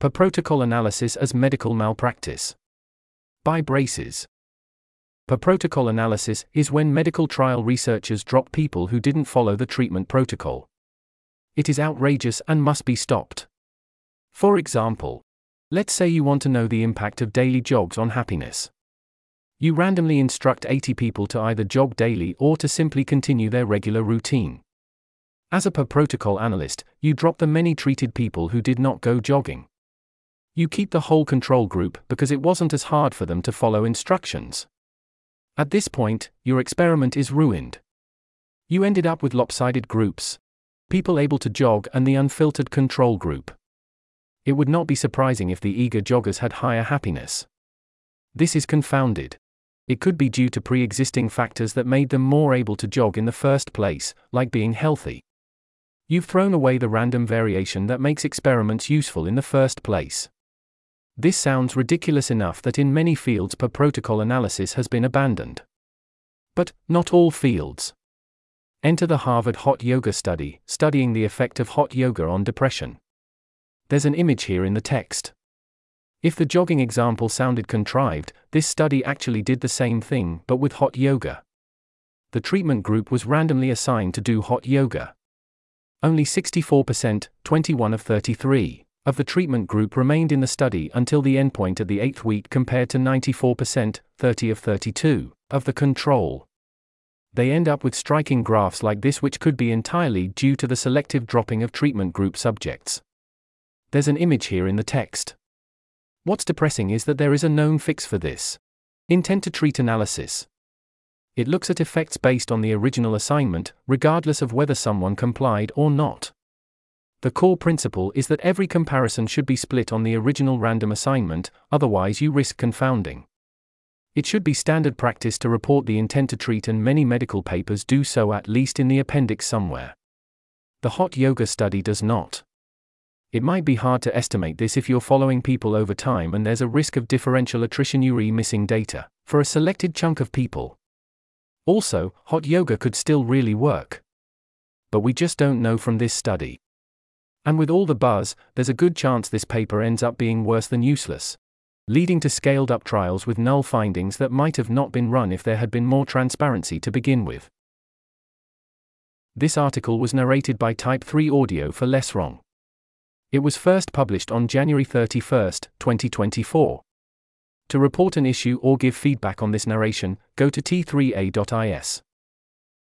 Per protocol analysis as medical malpractice. By Braces. Per protocol analysis is when medical trial researchers drop people who didn't follow the treatment protocol. It is outrageous and must be stopped. For example, let's say you want to know the impact of daily jogs on happiness. You randomly instruct 80 people to either jog daily or to simply continue their regular routine. As a per protocol analyst, you drop the many treated people who did not go jogging. You keep the whole control group because it wasn't as hard for them to follow instructions. At this point, your experiment is ruined. You ended up with lopsided groups people able to jog and the unfiltered control group. It would not be surprising if the eager joggers had higher happiness. This is confounded. It could be due to pre existing factors that made them more able to jog in the first place, like being healthy. You've thrown away the random variation that makes experiments useful in the first place. This sounds ridiculous enough that in many fields per protocol analysis has been abandoned. But, not all fields. Enter the Harvard Hot Yoga Study, studying the effect of hot yoga on depression. There's an image here in the text. If the jogging example sounded contrived, this study actually did the same thing but with hot yoga. The treatment group was randomly assigned to do hot yoga. Only 64%, 21 of 33, of the treatment group remained in the study until the endpoint at the eighth week compared to 94%, 30 of 32, of the control. They end up with striking graphs like this, which could be entirely due to the selective dropping of treatment group subjects. There's an image here in the text. What's depressing is that there is a known fix for this intent to treat analysis. It looks at effects based on the original assignment, regardless of whether someone complied or not. The core principle is that every comparison should be split on the original random assignment, otherwise, you risk confounding. It should be standard practice to report the intent to treat, and many medical papers do so at least in the appendix somewhere. The hot yoga study does not. It might be hard to estimate this if you're following people over time and there's a risk of differential attrition URI missing data for a selected chunk of people. Also, hot yoga could still really work. But we just don't know from this study. And with all the buzz, there's a good chance this paper ends up being worse than useless, leading to scaled up trials with null findings that might have not been run if there had been more transparency to begin with. This article was narrated by Type 3 Audio for Less Wrong. It was first published on January 31, 2024. To report an issue or give feedback on this narration, go to t3a.is.